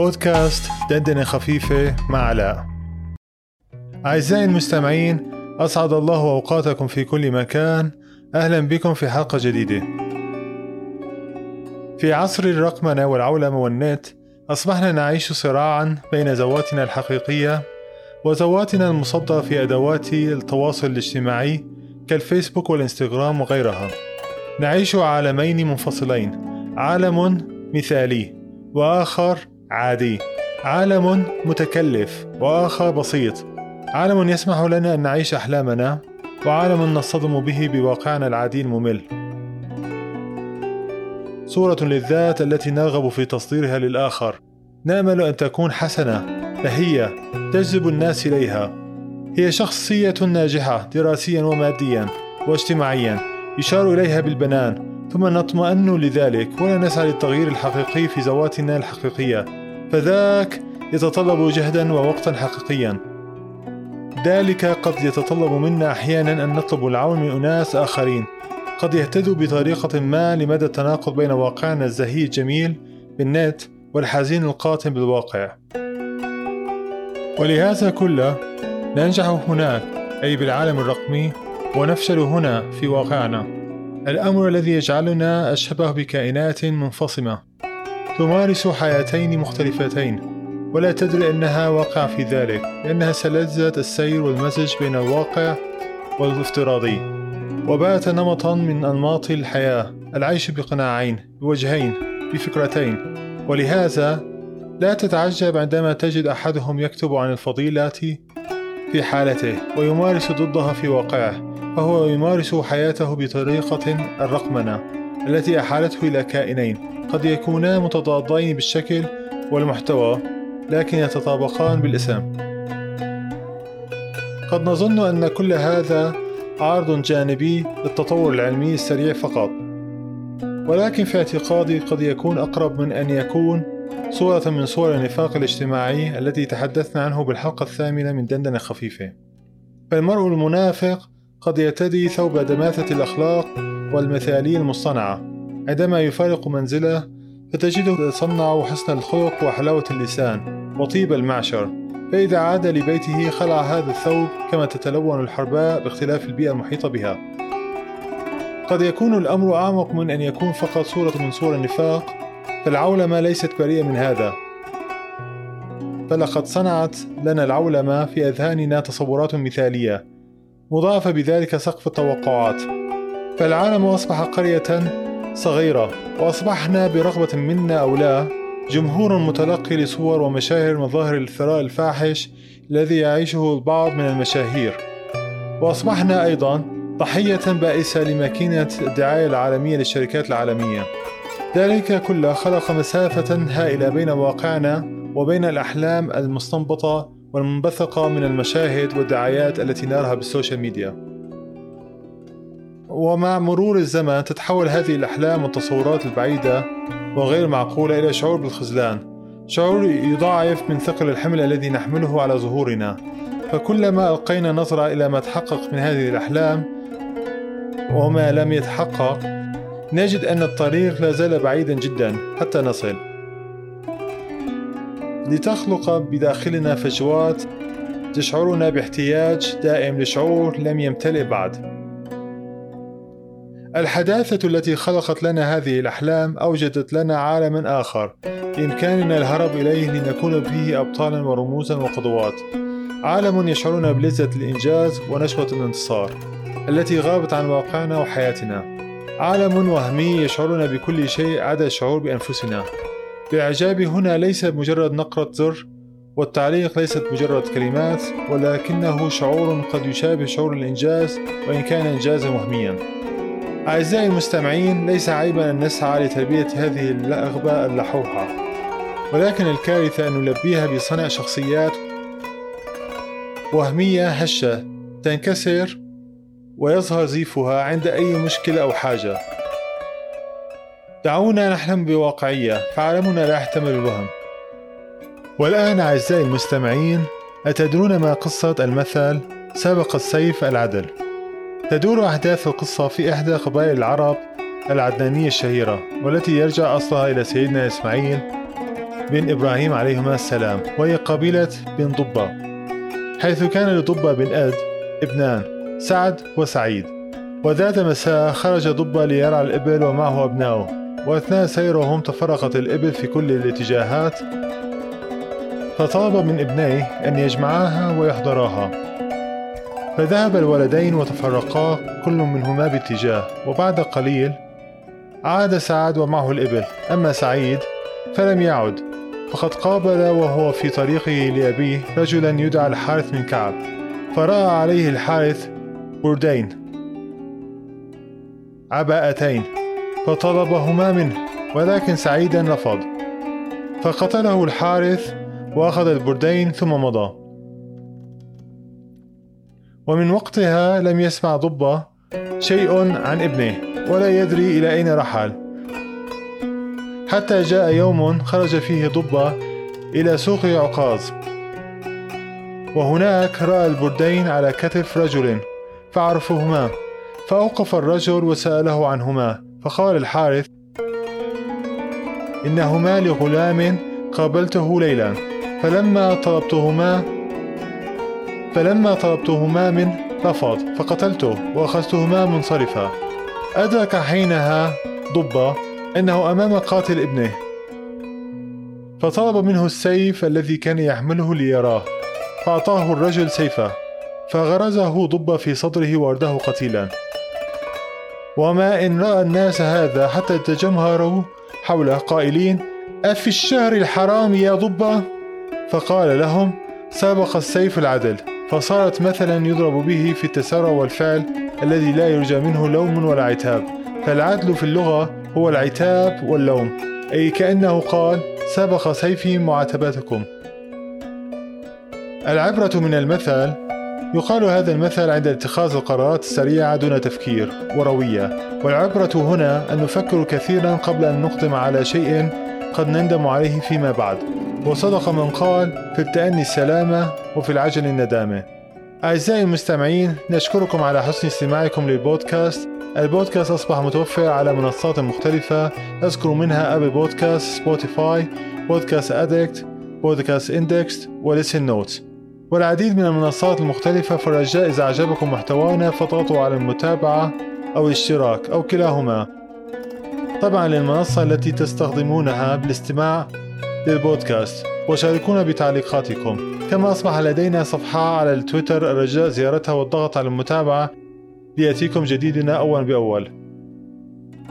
بودكاست دندنة خفيفة مع علاء. أعزائي المستمعين أسعد الله أوقاتكم في كل مكان. أهلا بكم في حلقة جديدة. في عصر الرقمنة والعولمة والنت أصبحنا نعيش صراعا بين ذواتنا الحقيقية وذواتنا المصدرة في أدوات التواصل الاجتماعي كالفيسبوك والإنستغرام وغيرها. نعيش عالمين منفصلين عالم مثالي وآخر عادي. عالم متكلف وآخر بسيط. عالم يسمح لنا أن نعيش أحلامنا وعالم نصطدم به بواقعنا العادي الممل. صورة للذات التي نرغب في تصديرها للآخر. نأمل أن تكون حسنة فهي تجذب الناس إليها. هي شخصية ناجحة دراسيا وماديا واجتماعيا يشار إليها بالبنان. ثم نطمئن لذلك ولا نسعى للتغيير الحقيقي في ذواتنا الحقيقية. فذاك يتطلب جهدا ووقتا حقيقيا. ذلك قد يتطلب منا أحيانا أن نطلب العون من أناس آخرين. قد يهتدوا بطريقة ما لمدى التناقض بين واقعنا الزهي الجميل بالنت والحزين القاتم بالواقع. ولهذا كله ننجح هناك أي بالعالم الرقمي ونفشل هنا في واقعنا. الأمر الذي يجعلنا أشبه بكائنات منفصمة. تمارس حياتين مختلفتين ولا تدري أنها واقع في ذلك لأنها سلذة السير والمزج بين الواقع والافتراضي. وبات نمطا من أنماط الحياة العيش بقناعين بوجهين بفكرتين. ولهذا لا تتعجب عندما تجد أحدهم يكتب عن الفضيلة في حالته ويمارس ضدها في واقعه فهو يمارس حياته بطريقة الرقمنة التي أحالته إلى كائنين. قد يكونا متضادين بالشكل والمحتوى لكن يتطابقان بالاسم. قد نظن أن كل هذا عرض جانبي للتطور العلمي السريع فقط. ولكن في اعتقادي قد يكون أقرب من أن يكون صورة من صور النفاق الاجتماعي التي تحدثنا عنه بالحلقة الثامنة من دندنة خفيفة. فالمرء المنافق قد يرتدي ثوب دماثة الأخلاق والمثالية المصطنعة. عندما يفارق منزله فتجده يتصنع حسن الخلق وحلاوة اللسان وطيب المعشر. فإذا عاد لبيته خلع هذا الثوب كما تتلون الحرباء باختلاف البيئة المحيطة بها. قد يكون الأمر أعمق من أن يكون فقط صورة من صور النفاق فالعولمة ليست بريئة من هذا. فلقد صنعت لنا العولمة في أذهاننا تصورات مثالية. مضاعفة بذلك سقف التوقعات. فالعالم أصبح قرية صغيرة وأصبحنا برغبة منا أو لا جمهور متلقي لصور ومشاهير مظاهر الثراء الفاحش الذي يعيشه البعض من المشاهير. وأصبحنا أيضا ضحية بائسة لماكينة الدعاية العالمية للشركات العالمية. ذلك كله خلق مسافة هائلة بين واقعنا وبين الأحلام المستنبطة والمنبثقة من المشاهد والدعايات التي نراها بالسوشيال ميديا. ومع مرور الزمن تتحول هذه الأحلام والتصورات البعيدة وغير معقولة إلى شعور بالخذلان شعور يضاعف من ثقل الحمل الذي نحمله على ظهورنا. فكلما ألقينا نظرة إلى ما تحقق من هذه الأحلام وما لم يتحقق نجد أن الطريق لا زال بعيدا جدا حتى نصل. لتخلق بداخلنا فجوات تشعرنا باحتياج دائم لشعور لم يمتلئ بعد. الحداثة التي خلقت لنا هذه الأحلام أوجدت لنا عالما آخر. بإمكاننا الهرب إليه لنكون فيه أبطالا ورموزا وقدوات عالم يشعرنا بلذة الإنجاز ونشوة الانتصار التي غابت عن واقعنا وحياتنا. عالم وهمي يشعرنا بكل شيء عدا الشعور بأنفسنا. الإعجاب هنا ليس مجرد نقرة زر والتعليق ليست مجرد كلمات ولكنه شعور قد يشابه شعور الإنجاز وإن كان إنجازا وهميا. أعزائي المستمعين ليس عيبا أن نسعى لتلبية هذه الرغبة اللحوحة ولكن الكارثة أن نلبيها بصنع شخصيات وهمية هشة تنكسر ويظهر زيفها عند أي مشكلة أو حاجة. دعونا نحلم بواقعية فعالمنا لا يحتمل الوهم. والآن أعزائي المستمعين أتدرون ما قصة المثل سبق السيف العدل. تدور أحداث القصة في إحدى قبائل العرب العدنانية الشهيرة والتي يرجع أصلها إلى سيدنا إسماعيل بن إبراهيم عليهما السلام وهي قبيلة بن ضبة حيث كان لضبة بن أد ابنان سعد وسعيد. وذات مساء خرج ضبة ليرعى الإبل ومعه أبناؤه وأثناء سيرهم تفرقت الإبل في كل الاتجاهات فطلب من ابنيه أن يجمعاها ويحضراها فذهب الولدين وتفرقا كل منهما باتجاه وبعد قليل عاد سعد ومعه الإبل. أما سعيد فلم يعد فقد قابل وهو في طريقه لأبيه رجلا يدعى الحارث من كعب فرأى عليه الحارث بردين عباءتين فطلبهما منه ولكن سعيدا رفض فقتله الحارث وأخذ البردين ثم مضى. ومن وقتها لم يسمع ضبة شيء عن ابنه ولا يدري إلى أين رحل. حتى جاء يوم خرج فيه ضبة إلى سوق عكاظ وهناك رأى البردين على كتف رجل فعرفهما. فأوقف الرجل وسأله عنهما فقال الحارث إنهما لغلام قابلته ليلا فلما طلبتهما فلما طلبتهما منه رفض فقتلته وأخذتهما منصرفا. أدرك حينها ضبة أنه أمام قاتل ابنه. فطلب منه السيف الذي كان يحمله ليراه. فأعطاه الرجل سيفه فغرزه ضب في صدره وأرده قتيلا. وما إن رأى الناس هذا حتى تجمهروا حوله قائلين أفي الشهر الحرام يا ضبة فقال لهم سابق السيف العدل. فصارت مثلا يضرب به في التسارع والفعل الذي لا يرجى منه لوم ولا عتاب. فالعدل في اللغة هو العتاب واللوم أي كأنه قال سبق سيفي معاتبتكم. العبرة من المثل يقال هذا المثل عند اتخاذ القرارات السريعة دون تفكير وروية. والعبرة هنا أن نفكر كثيرا قبل أن نقدم على شيء قد نندم عليه فيما بعد. وصدق من قال في التأني السلامة وفي العجل الندامة. أعزائي المستمعين نشكركم على حسن استماعكم للبودكاست. البودكاست أصبح متوفر على منصات مختلفة. أذكر منها Apple Podcast Spotify Podcast Addict Podcast Index و Listen Notes والعديد من المنصات المختلفة فالرجاء إذا أعجبكم محتوانا فاضغطوا على المتابعة أو الاشتراك أو كلاهما. طبعا للمنصة التي تستخدمونها بالاستماع للبودكاست وشاركونا بتعليقاتكم. كما أصبح لدينا صفحة على التويتر الرجاء زيارتها والضغط على المتابعة ليأتيكم جديدنا أولا بأول.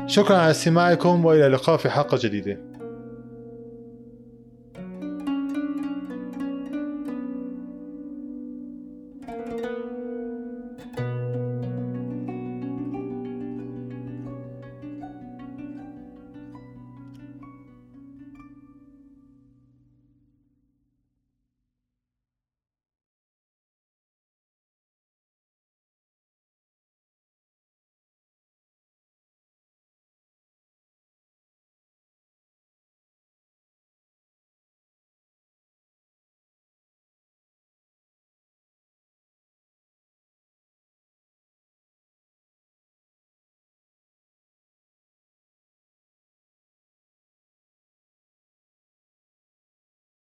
شكرا على استماعكم وإلى اللقاء في حلقة جديدة.